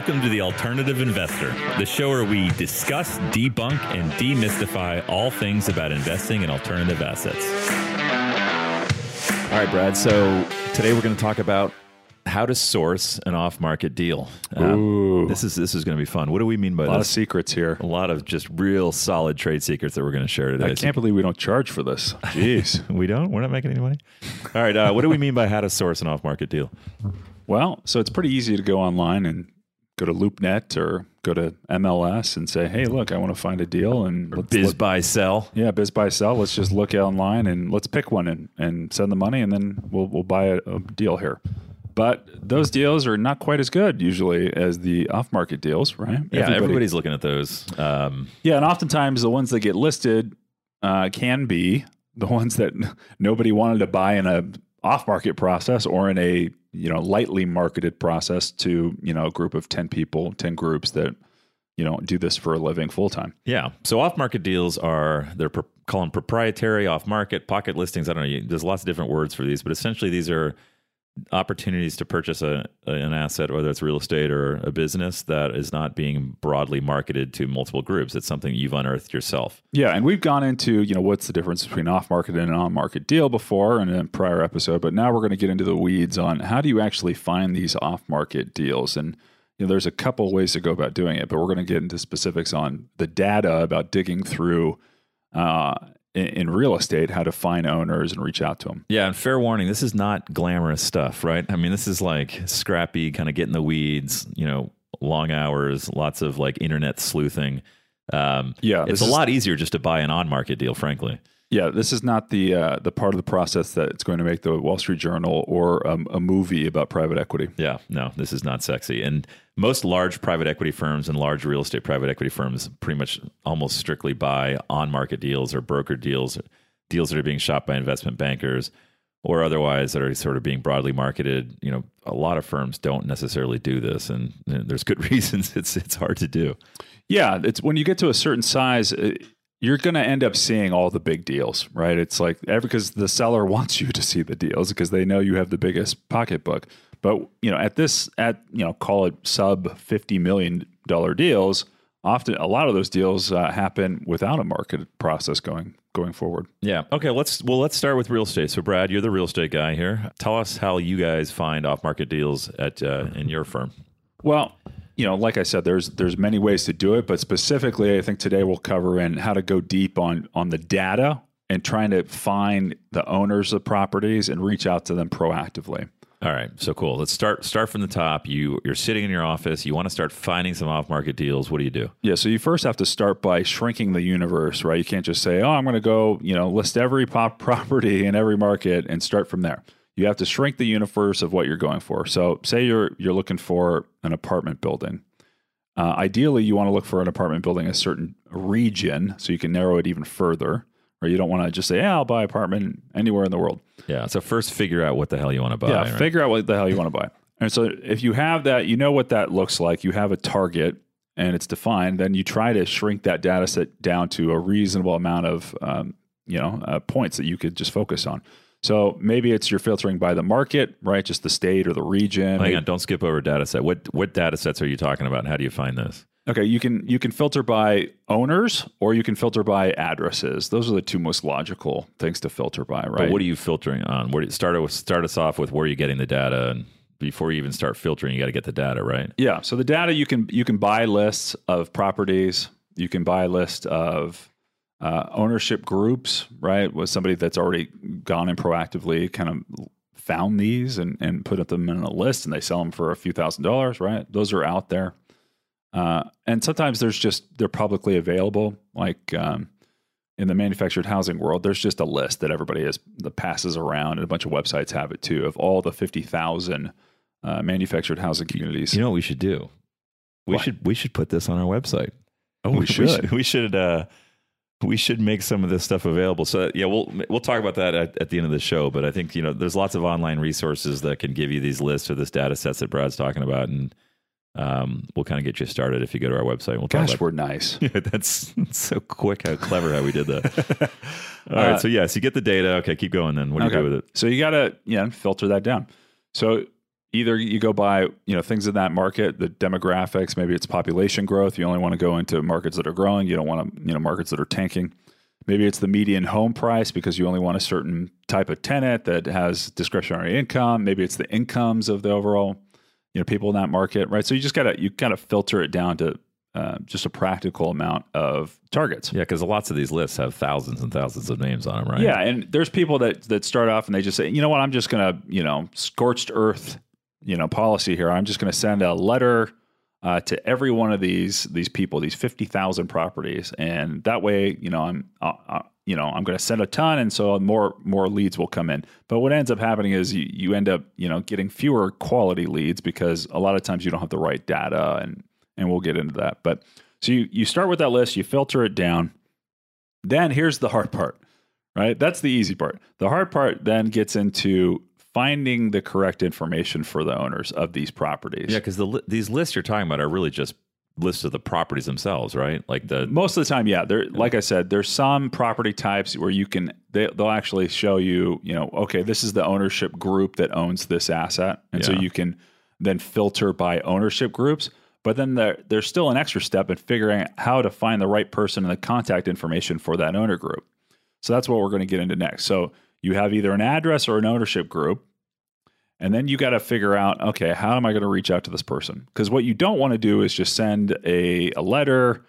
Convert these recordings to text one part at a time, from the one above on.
Welcome to The Alternative Investor, the show where we discuss, debunk, and demystify all things about investing in alternative assets. All right, Brad. So today we're going to talk about how to source an off-market deal. Um, this is this is going to be fun. What do we mean by A lot of secrets here. A lot of just real solid trade secrets that we're going to share today. I can't believe we don't charge for this. Jeez. we don't. We're not making any money. All right. Uh, what do we mean by how to source an off-market deal? well, so it's pretty easy to go online and go to LoopNet or go to MLS and say, "Hey, look, I want to find a deal." And let's Biz look- buy sell. yeah, BizBuySell. Let's just look online and let's pick one and, and send the money, and then we'll we'll buy a, a deal here. But those deals are not quite as good usually as the off market deals, right? Yeah, Everybody- everybody's looking at those. Um, Yeah, and oftentimes the ones that get listed uh, can be the ones that nobody wanted to buy in a off-market process or in a you know lightly marketed process to you know a group of ten people, ten groups that you know do this for a living full time. Yeah. So off market deals are they're pro- call them proprietary, off market, pocket listings. I don't know. There's lots of different words for these, but essentially these are opportunities to purchase a, an asset, whether it's real estate or a business that is not being broadly marketed to multiple groups. It's something you've unearthed yourself. Yeah, and we've gone into you know what's the difference between off-market and an on-market deal before in a prior episode, but now we're going to get into the weeds on how do you actually find these off-market deals and. You know, there's a couple ways to go about doing it, but we're going to get into specifics on the data about digging through uh, in, in real estate, how to find owners and reach out to them. Yeah, and fair warning, this is not glamorous stuff, right? I mean, this is like scrappy, kind of get in the weeds, you know, long hours, lots of like internet sleuthing. Um, Yeah, it's a lot easier just to buy an on-market deal, frankly. Yeah, this is not the uh, the part of the process that it's going to make the Wall Street Journal or um, a movie about private equity. Yeah, no, this is not sexy. And most large private equity firms and large real estate private equity firms pretty much almost strictly buy on market deals or broker deals, deals that are being shot by investment bankers or otherwise that are sort of being broadly marketed. You know, a lot of firms don't necessarily do this, and, and there's good reasons it's it's hard to do. Yeah, it's when you get to a certain size, uh, you're going to end up seeing all the big deals, right? It's like every because the seller wants you to see the deals because they know you have the biggest pocketbook. But you know, at this, at you know, call it sub fifty million dollar deals. Often, a lot of those deals uh, happen without a market process going going forward. Yeah. Okay. Let's well let's start with real estate. So Brad, you're the real estate guy here. Tell us how you guys find off market deals at uh, in your firm. Well, you know, like I said, there's there's many ways to do it, but specifically, I think today we'll cover in how to go deep on on the data and trying to find the owners of properties and reach out to them proactively. All right, so cool. Let's start start from the top. You you're sitting in your office. You want to start finding some off market deals. What do you do? Yeah, so you first have to start by shrinking the universe, right? You can't just say, "Oh, I'm going to go, you know, list every pop property in every market and start from there." You have to shrink the universe of what you're going for. So, say you're you're looking for an apartment building. Uh, ideally, you want to look for an apartment building in a certain region, so you can narrow it even further. Or you don't want to just say, "Yeah, I'll buy apartment anywhere in the world." Yeah. So first, figure out what the hell you want to buy. Yeah, right? figure out what the hell you want to buy. And so if you have that, you know what that looks like. You have a target and it's defined. Then you try to shrink that data set down to a reasonable amount of um, you know uh, points that you could just focus on. So maybe it's you're filtering by the market, right? Just the state or the region. Hang on, don't skip over data set. What what data sets are you talking about? and How do you find this? Okay, you can you can filter by owners or you can filter by addresses. Those are the two most logical things to filter by, right? But what are you filtering on? Where do you start with, start us off with where you're you getting the data, and before you even start filtering, you got to get the data right. Yeah. So the data you can you can buy lists of properties. You can buy a list of uh, ownership groups, right? With somebody that's already gone and proactively kind of found these and and put them in a list, and they sell them for a few thousand dollars, right? Those are out there. Uh, and sometimes there's just they're publicly available, like um, in the manufactured housing world. There's just a list that everybody has, that passes around, and a bunch of websites have it too of all the fifty thousand uh, manufactured housing communities. You know what we should do? We What? should we should put this on our website. Oh, we should. We should. uh, we should make some of this stuff available. So yeah, we'll we'll talk about that at, at the end of the show. But I think you know there's lots of online resources that can give you these lists or this data sets that Brad's talking about, and um, we'll kind of get you started if you go to our website. We'll talk Gosh, about we're nice. Yeah, that's so quick, how clever how we did that. All right, so yes, you get the data. Okay, keep going. Then what do you do with it? So you got to yeah filter that down. So either you go by you know things in that market, the demographics, maybe it's population growth. You only want to go into markets that are growing. You don't want to you know markets that are tanking. Maybe it's the median home price because you only want a certain type of tenant that has discretionary income. Maybe it's the incomes of the overall you know people in that market, right? So you just gotta you kind of filter it down to uh, just a practical amount of targets. Yeah, because lots of these lists have thousands and thousands of names on them, right? Yeah, and there's people that that start off and they just say, you know what, I'm just gonna you know scorched earth you know policy here. I'm just gonna send a letter uh, to every one of these these people, these fifty thousand properties, and that way, you know, I'm uh, uh, you know I'm going to send a ton, and so more more leads will come in. But what ends up happening is you, you end up you know getting fewer quality leads because a lot of times you don't have the right data, and and we'll get into that. But so you you start with that list, you filter it down. Then here's the hard part, right? That's the easy part. The hard part then gets into finding the correct information for the owners of these properties. Yeah, because the li- these lists you're talking about are really just lists of the properties themselves, right? Like the most of the time, yeah. There, like I said, there's some property types where you can they, will actually show you, you know, okay, this is the ownership group that owns this asset, and so you can then filter by ownership groups. But then there, there's still an extra step in figuring out how to find the right person and the contact information for that owner group. So that's what we're going to get into next. So you have either an address or an ownership group. And then you got to figure out, okay, how am I going to reach out to this person? Because what you don't want to do is just send a, a letter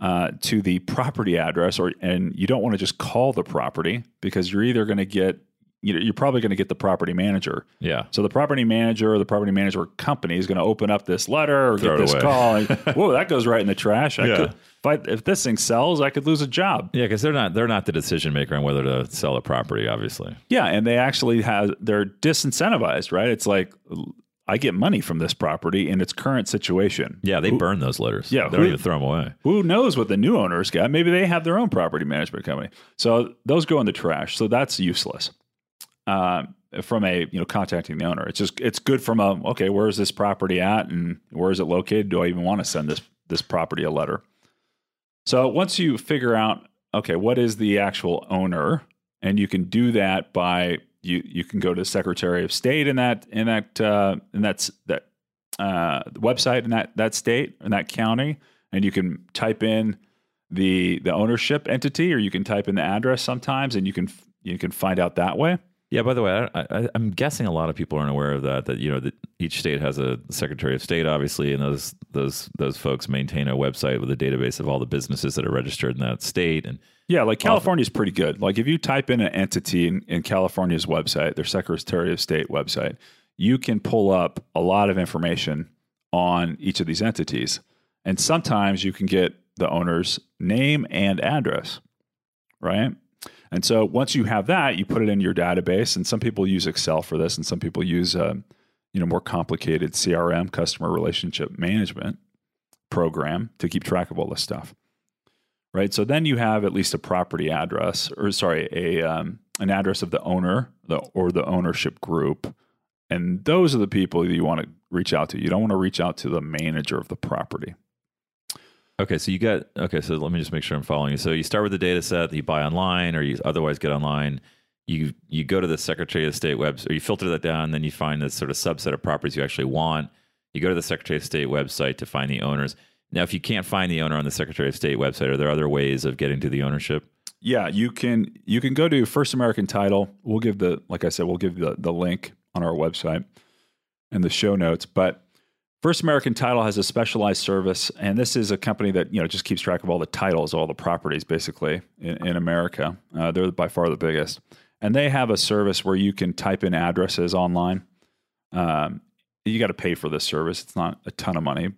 uh, to the property address, or and you don't want to just call the property because you're either going to get, you know, you're probably going to get the property manager. yeah. So the property manager or the property manager company is going to open up this letter or Throw get this away. call. And, Whoa, that goes right in the trash. I Yeah. could, if, I, if this thing sells, I could lose a job. Yeah, because they're not they're not the decision maker on whether to sell a property. Obviously, Yeah, and they actually have they're disincentivized, right? It's like I get money from this property in its current situation. yeah, they burn those letters. Yeah, they don't who- even throw them away. Who knows what the new owners got? Maybe they have their own property management company. So those go in the trash. So that's useless. Uh, from a you know contacting the owner, it's just it's good from a okay, where's this property at and where is it located? Do I even want to send this this property a letter? So once you figure out okay, what is the actual owner, and you can do that by you you can go to the Secretary of State in that in that uh, in that s- that uh, website in that that state in that county, and you can type in the the ownership entity, or you can type in the address sometimes, and you can you can find out that way. Yeah. By the way, I, I, I'm guessing a lot of people aren't aware of that. That you know, that each state has a Secretary of State, obviously, and those those those folks maintain a website with a database of all the businesses that are registered in that state. And Yeah, like California's pretty good. Like if you type in an entity in, in California's website, their Secretary of State website, you can pull up a lot of information on each of these entities. And sometimes you can get the owner's name and address, right? And so once you have that, you put it in your database. And some people use Excel for this, and some people use uh, you know more complicated CRM, customer relationship management program to keep track of all this stuff right? So then you have at least a property address, or sorry, a um, an address of the owner, the or the ownership group, and those are the people that you want to reach out to. You don't want to reach out to the manager of the property. Okay, so you got okay. So let me just make sure I'm following you. So you start with the data set that you buy online, or you otherwise get online. You you go to the Secretary of State website, or you filter that down, then you find this sort of subset of properties you actually want. You go to the Secretary of State website to find the owners. Now, if you can't find the owner on the Secretary of State website, are there other ways of getting to the ownership? Yeah, you can you can go to First American Title. We'll give the like I said, we'll give the the link on our website and the show notes. But First American Title has a specialized service, and this is a company that you know just keeps track of all the titles, all the properties, basically in, in America. Uh, they're by far the biggest, and they have a service where you can type in addresses online. Um, you got to pay for this service; it's not a ton of money,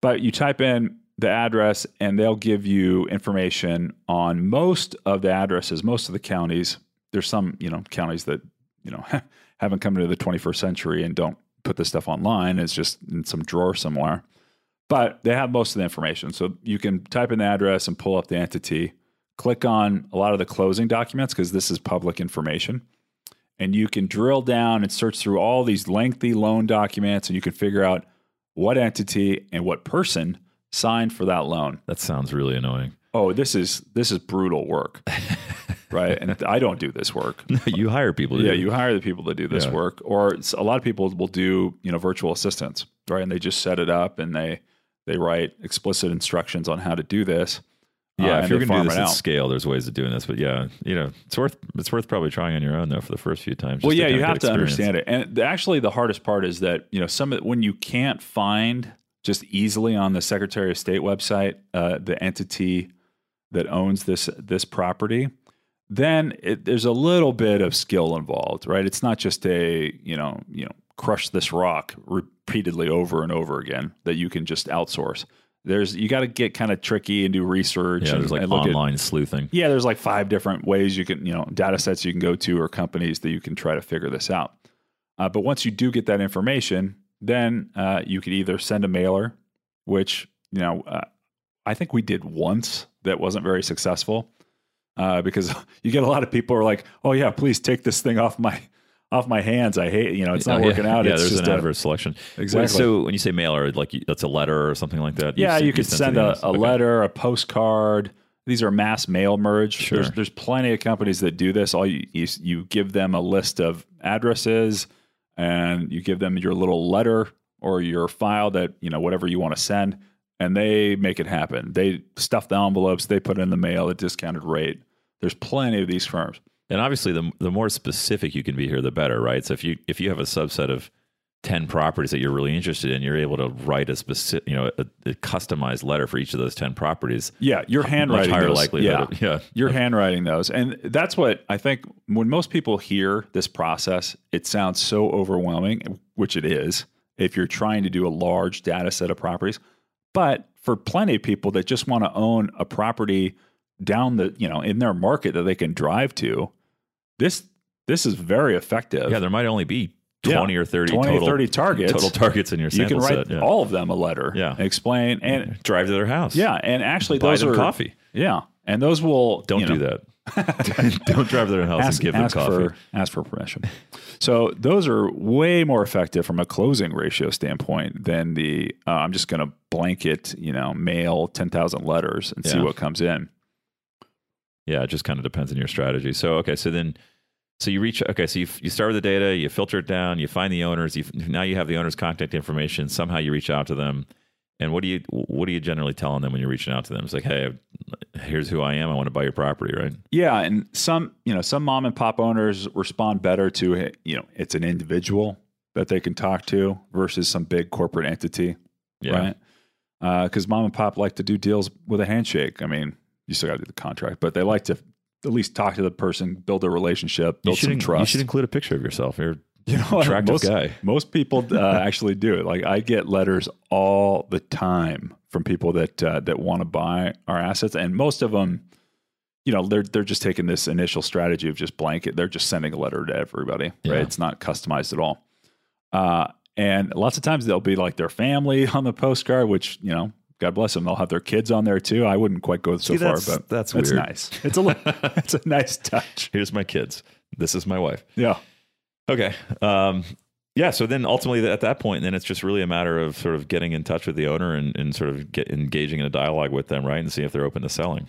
but you type in the address, and they'll give you information on most of the addresses, most of the counties. There's some you know counties that you know haven't come into the 21st century and don't put this stuff online. It's just in some drawer somewhere. But they have most of the information. So you can type in the address and pull up the entity, click on a lot of the closing documents because this is public information. And you can drill down and search through all these lengthy loan documents and you can figure out what entity and what person signed for that loan. That sounds really annoying. Oh, this is this is brutal work. right? And I don't do this work. you hire people. To Yeah, you hire the people that do this Yeah. work, or it's, a lot of people will do you know virtual assistants, right? And they just set it up and they they write explicit instructions on how to do this. uh, Yeah, and if you're going to do this it at out. scale, there's ways of doing this. But yeah, you know, it's worth it's worth probably trying on your own though for the first few times. Well, yeah, you have to understand it. And the, actually, the hardest part is that you know some of, when you can't find just easily on the Secretary of State website uh, the entity that owns this this property, then it, there's a little bit of skill involved, right? It's not just a you know you know crush this rock repeatedly over and over again that you can just outsource. There's you got to get kind of tricky and do research. Yeah, and, there's like and look at- online sleuthing. yeah, there's like five different ways you can, you know, data sets you can go to or companies that you can try to figure this out. Uh, but once you do get that information, then uh, you could either send a mailer, which, you know, uh, I think we did once that wasn't very successful uh, because you get a lot of people who are like, oh, yeah, please take this thing off my. Off my hands, I hate. You know, it's not Oh, yeah. working out. Yeah, it's there's just an a- adverse selection. Exactly. So when you say mailer, like you- that's a letter or something like that. Yeah, s- you could send send a, a Okay. letter, a postcard. These are mass mail merge. Sure. There's there's plenty of companies that do this. All you, you you give them a list of addresses, and you give them your little letter or your file that you know whatever you want to send, and they make it happen. They stuff the envelopes, they put in the mail at discounted rate. There's plenty of these firms. And obviously, the the more specific you can be here, the better, right? So if you if you have a subset of ten properties that you're really interested in, you're able to write a specific, you know, a, a customized letter for each of those ten properties. Yeah, you're Much handwriting higher those. likelihood. Yeah, Of, yeah, You're handwriting those. And that's what I think when most people hear this process, it sounds so overwhelming, which it is if you're trying to do a large data set of properties. But for plenty of people that just want to own a property down the, you know, in their market that they can drive to, this this is very effective. yeah. There might only be Yeah. twenty or thirty 20 total 30 targets. total targets in your you can write set. Yeah. all of them a letter. Yeah. and Explain and Drive to their house. yeah, and actually buy those are coffee. Yeah. And those will Don't do know, that. Don't drive to their house ask, and give them coffee. for ask for permission. So those are way more effective from a closing ratio standpoint than the uh, I'm just going to blanket you know mail ten thousand letters and see what comes in. Yeah, it just kind of depends on your strategy. So okay, so then so you reach okay, so you you start with the data, you filter it down, you find the owners, you now you have the owner's contact information, somehow you reach out to them. And what do you what do you generally telling them when you're reaching out to them? It's like, "Hey, here's who I am. I want to buy your property, right?" Yeah, and some you know some mom and pop owners respond better to you know it's an individual that they can talk to versus some big corporate entity, Yeah. right? Uh, because mom and pop like to do deals with a handshake. I mean, you still got to do the contract, but they like to at least talk to the person, build a relationship, build some trust. you should include a picture of yourself. You're You know, attractive most, guy. Most people uh, actually do it. Like I get letters all the time from people that uh, that want to buy our assets, and most of them, you know, they're they're just taking this initial strategy of just blanket. They're just sending a letter to everybody. Yeah. Right? It's not customized at all. Uh, and lots of times they'll be like their family on the postcard, which you know. God bless them. They'll have their kids on there too. I wouldn't quite go so See, far, but that's it's nice. It's a it's a nice touch. Here's my kids. This is my wife. Yeah. Okay. Um, yeah. So then ultimately at that point, then it's just really a matter of sort of getting in touch with the owner and, and sort of get engaging in a dialogue with them, right? And see if they're open to selling.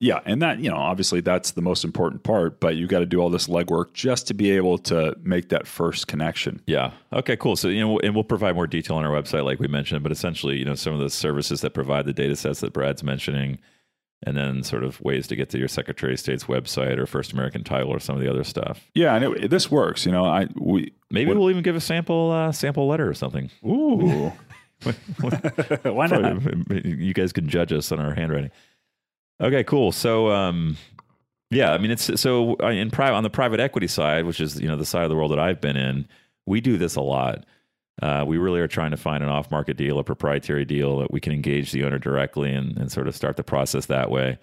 Yeah, and that you know, obviously that's the most important part. But you got to do all this legwork just to be able to make that first connection. Yeah. Okay, cool. So, you know, and we'll provide more detail on our website, like we mentioned, but essentially, you know, some of the services that provide the data sets that Brad's mentioning, and then sort of ways to get to your Secretary of State's website or First American Title or some of the other stuff. Yeah, and it, this works. You know, I we Maybe we'll even give a sample uh, sample letter or something. ooh, why not? you guys can judge us on our handwriting. Okay, cool. So, um, yeah, I mean, it's so in private on the private equity side, which is you know the side of the world that I've been in, we do this a lot. Uh, we really are trying to find an off-market deal, a proprietary deal that we can engage the owner directly and, and sort of start the process that way.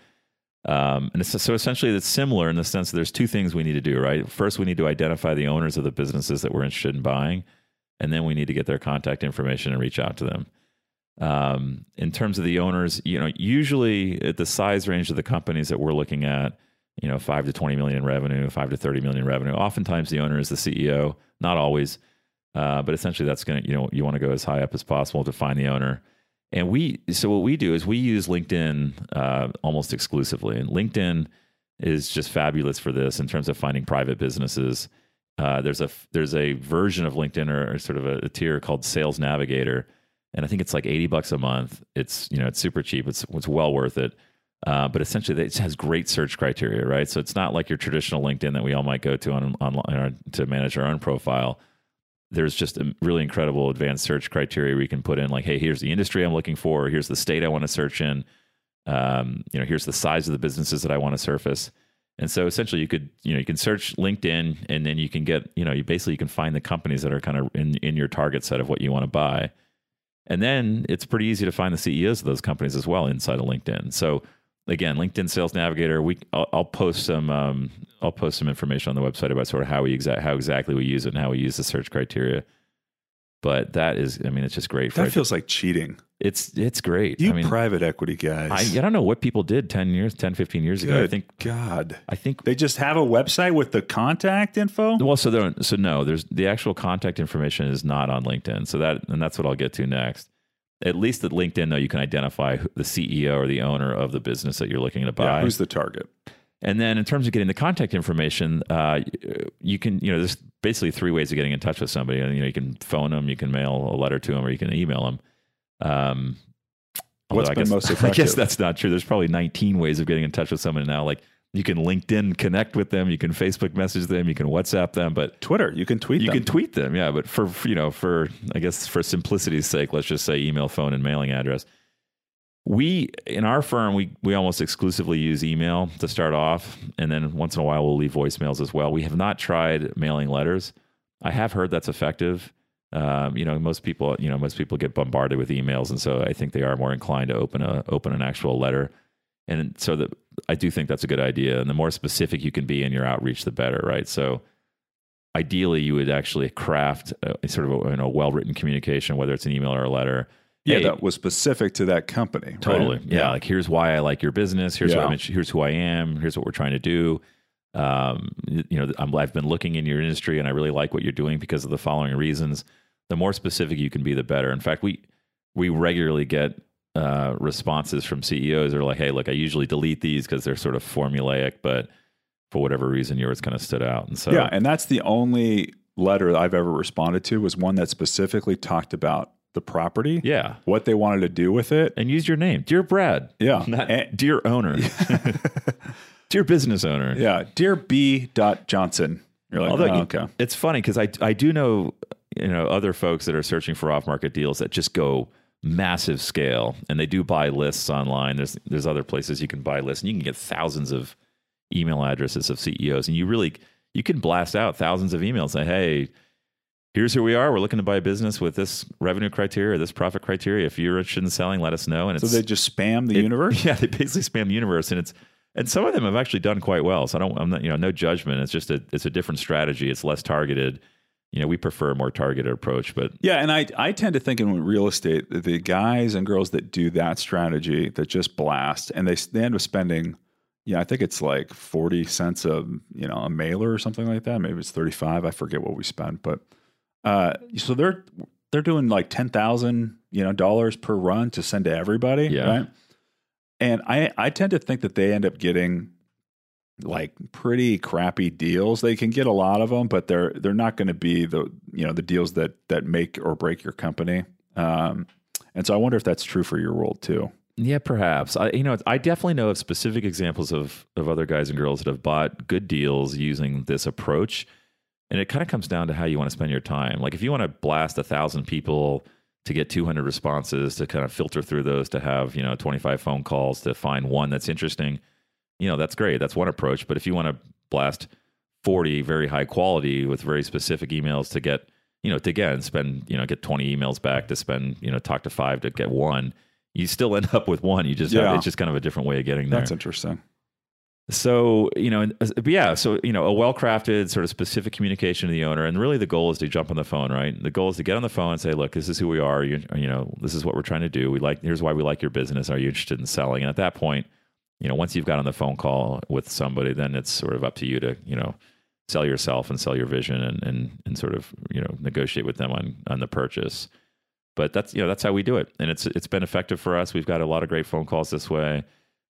Um, and so essentially, it's similar in the sense that there's two things we need to do. Right, first, we need to identify the owners of the businesses that we're interested in buying, and then we need to get their contact information and reach out to them. Um, in terms of the owners, you know, usually at the size range of the companies that we're looking at, you know, five to 20 million in revenue, five to 30 million in revenue. Oftentimes the owner is the CEO, not always. Uh, but essentially that's going to, you know, you want to go as high up as possible to find the owner. And we, so what we do is we use LinkedIn uh, almost exclusively. And LinkedIn is just fabulous for this in terms of finding private businesses. Uh, there's a there's a version of LinkedIn or, or sort of a, a, tier called Sales Navigator, and I think it's like eighty bucks a month. It's you know it's super cheap. It's it's well worth it. Uh, but essentially, it has great search criteria, right? So it's not like your traditional LinkedIn that we all might go to on online to manage our own profile. There's just a really incredible advanced search criteria you can put in like, hey, here's the industry I'm looking for, here's the state I want to search in, um, you know, here's the size of the businesses that I want to surface. And so essentially you could, you know, you can search LinkedIn and then you can get, you know, you basically you can find the companies that are kind of in, in your target set of what you want to buy. And then it's pretty easy to find the CEOs of those companies as well inside of LinkedIn. So again, LinkedIn Sales Navigator, we I'll, I'll post some um, I'll post some information on the website about sort of how we exact how exactly we use it and how we use the search criteria. But that is, I mean, it's just great. For that feels like cheating. It's it's great. You I mean, private equity guys. I, I don't know what people did 10 years, 10, 15 years Good ago. I think God. I think they just have a website with the contact info. Well, so there, so no, there's the actual contact information is not on LinkedIn. So that and that's what I'll get to next. At least at LinkedIn, though, you can identify the CEO or the owner of the business that you're looking to buy. Yeah, who's the target? And then in terms of getting the contact information, uh, you can, you know, there's basically three ways of getting in touch with somebody. You know, you can phone them, you can mail a letter to them, or you can email them. Um, What's been guess, most effective? I guess that's not true. There's probably 19 ways of getting in touch with someone now. Like you can LinkedIn connect with them, you can Facebook message them, you can WhatsApp them, but Twitter, you can tweet them. you them. can tweet them, yeah. But for you know, for I guess for simplicity's sake, let's just say email, phone, and mailing address we in our firm we we almost exclusively use email to start off and then once in a while we'll leave voicemails as well. We have not tried mailing letters. I have heard that's effective. Um, you know most people you know most people get bombarded with emails and so i think they are more inclined to open a open an actual letter. And so that i do think that's a good idea and the more specific you can be in your outreach the better right? So ideally you would actually craft a, sort of a you know, well-written communication whether it's an email or a letter yeah, hey, that was specific to that company. Totally. Right? Yeah. yeah. Like here's why I like your business. Here's yeah. what I'm, here's who I am. Here's what we're trying to do. Um, you know, i have been looking in your industry and I really like what you're doing because of the following reasons. The more specific you can be, the better. In fact, we we regularly get uh, responses from CEOs that are like, "Hey, look, I usually delete these because they're sort of formulaic, but for whatever reason, yours kind of stood out." And so, yeah, and that's the only letter I've ever responded to was one that specifically talked about the property. Yeah. What they wanted to do with it. And use your name. Dear Brad. Yeah. Not and, dear owner. dear business owner. Yeah. Dear B. Johnson. You're like, Although, oh, okay. It's funny because I, I do know, you know, other folks that are searching for off market deals that just go massive scale and they do buy lists online. There's there's other places you can buy lists and you can get thousands of email addresses of CEOs and you really you can blast out thousands of emails and say, hey, here's who we are. We're looking to buy a business with this revenue criteria, this profit criteria. If you're interested in selling, let us know. And so they just spam the it, universe. Yeah, they basically spam the universe, and it's and some of them have actually done quite well. So I don't, I'm not, you know, no judgment. It's just a it's a different strategy. It's less targeted. You know, we prefer a more targeted approach, but yeah, and I I tend to think in real estate, the guys and girls that do that strategy that just blast and they they end up spending yeah, I think it's like 40 cents a, you know, a mailer or something like that. Maybe it's 35. I forget what we spent, but uh, so they're they're doing like ten thousand you know dollars per run to send to everybody, yeah. right? And I I tend to think that they end up getting like pretty crappy deals. They can get a lot of them, but they're they're not going to be the you know the deals that that make or break your company. Um, and so I wonder if that's true for your world too. Yeah, perhaps. I, you know, I definitely know of specific examples of of other guys and girls that have bought good deals using this approach. And it kind of comes down to how you want to spend your time. Like if you want to blast a thousand people to get 200 responses, to kind of filter through those, to have, you know, 25 phone calls to find one that's interesting, you know, that's great. That's one approach. But if you want to blast 40 very high quality with very specific emails to get, you know, to again spend, you know, get 20 emails back to spend, you know, talk to five to get one, you still end up with one. You just yeah. have, it's just kind of a different way of getting there. That's interesting. So, you know, yeah, so, you know, a well crafted sort of specific communication to the owner. And really the goal is to jump on the phone, right? The goal is to get on the phone and say, look, this is who we are. You, you know, this is what we're trying to do. We like, here's why we like your business. Are you interested in selling? And at that point, you know, once you've got on the phone call with somebody, then it's sort of up to you to, you know, sell yourself and sell your vision and, and, and sort of, you know, negotiate with them on, on the purchase. But that's, you know, that's how we do it. And it's, it's been effective for us. We've got a lot of great phone calls this way.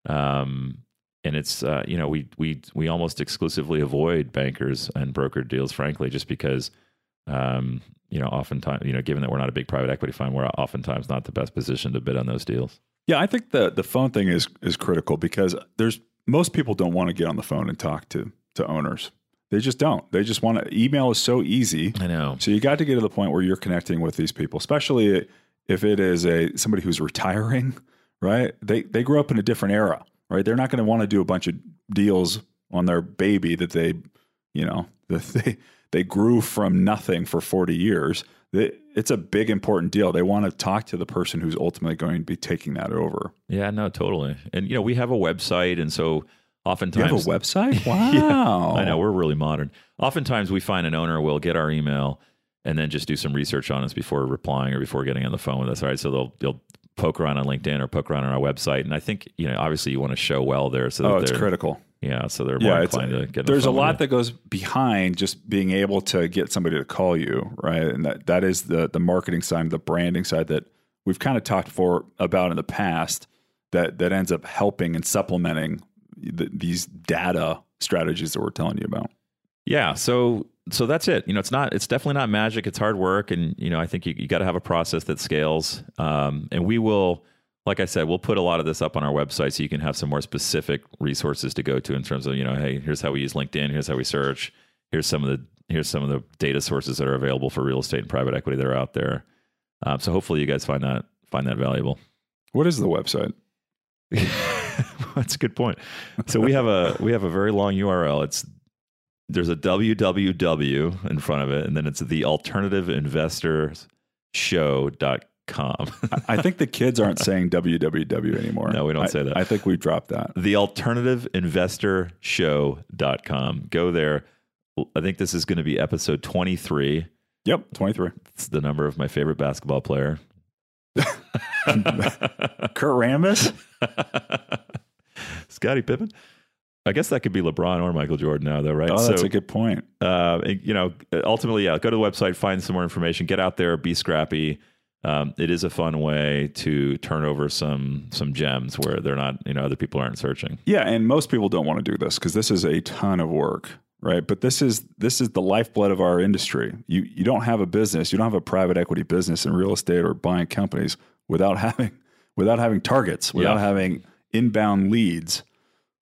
Um, and it's uh, you know we we we almost exclusively avoid bankers and brokered deals, frankly, just because um, you know oftentimes you know given that we're not a big private equity fund, we're oftentimes not the best position to bid on those deals. Yeah, I think the the phone thing is is critical because there's most people don't want to get on the phone and talk to to owners. They just don't. They just want to. Email is so easy. I know. So you got to get to the point where you're connecting with these people, especially if it is a somebody who's retiring. Right? They they grew up in a different era. Right? They're not going to want to do a bunch of deals on their baby that they, you know, that they they grew from nothing for 40 years. It's a big important deal. They want to talk to the person who's ultimately going to be taking that over. Yeah, no, totally. And you know, we have a website, and so oftentimes you have a website. Wow, yeah, I know we're really modern. Oftentimes, we find an owner will get our email and then just do some research on us before replying or before getting on the phone with us. All right, so they'll they'll poke around on LinkedIn or poke around on our website, and I think you know obviously you want to show well there. So oh, it's critical. Yeah, so they're more yeah, inclined to get. There's a lot that goes behind just being able to get somebody to call you, right? And that that is the the marketing side, the branding side that we've kind of talked for about in the past. That that ends up helping and supplementing the, these data strategies that we're telling you about. Yeah, so so that's it. You know, it's not it's definitely not magic. It's hard work, and you know, I think you, you got to have a process that scales. Um, and we will like I said, we'll put a lot of this up on our website so you can have some more specific resources to go to in terms of, you know, hey, here's how we use LinkedIn, here's how we search, here's some of the here's some of the data sources that are available for real estate and private equity that are out there. Um, so hopefully you guys find that find that valuable. What is the website? That's a good point. So we have a we have a very long URL. It's there's a www in front of it, and then it's the alternative investors show.com com. I think the kids aren't saying www anymore. No, we don't I, say that. I think we dropped that. The alternative investor show.com. Go there. I think this is going to be episode 23. Yep, 23. It's the number of my favorite basketball player. Kurt Rambis? Scottie Pippen? I guess that could be LeBron or Michael Jordan now, though, right? Oh, that's so, a good point. Uh, you know, ultimately, yeah, go to the website, find some more information, get out there, be scrappy um, it is a fun way to turn over some some gems where they're not you know other people aren't searching. Yeah, and most people don't want to do this because this is a ton of work, right? But this is this is the lifeblood of our industry. You you don't have a business, you don't have a private equity business in real estate or buying companies without having without having targets, without yeah. having inbound leads.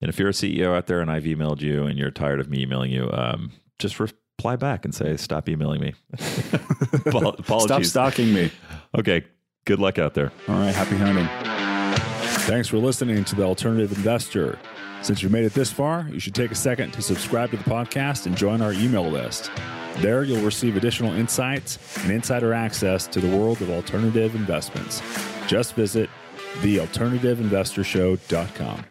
And if you're a CEO out there and I've emailed you and you're tired of me emailing you, um, just reply back and say, "Stop emailing me." Apologies. Stop stalking me. Okay. Good luck out there. All right. Happy hunting. Thanks for listening to the Alternative Investor. Since you made it this far, you should take a second to subscribe to the podcast and join our email list. There, you'll receive additional insights and insider access to the world of alternative investments. Just visit thealternativeinvestorshow.com.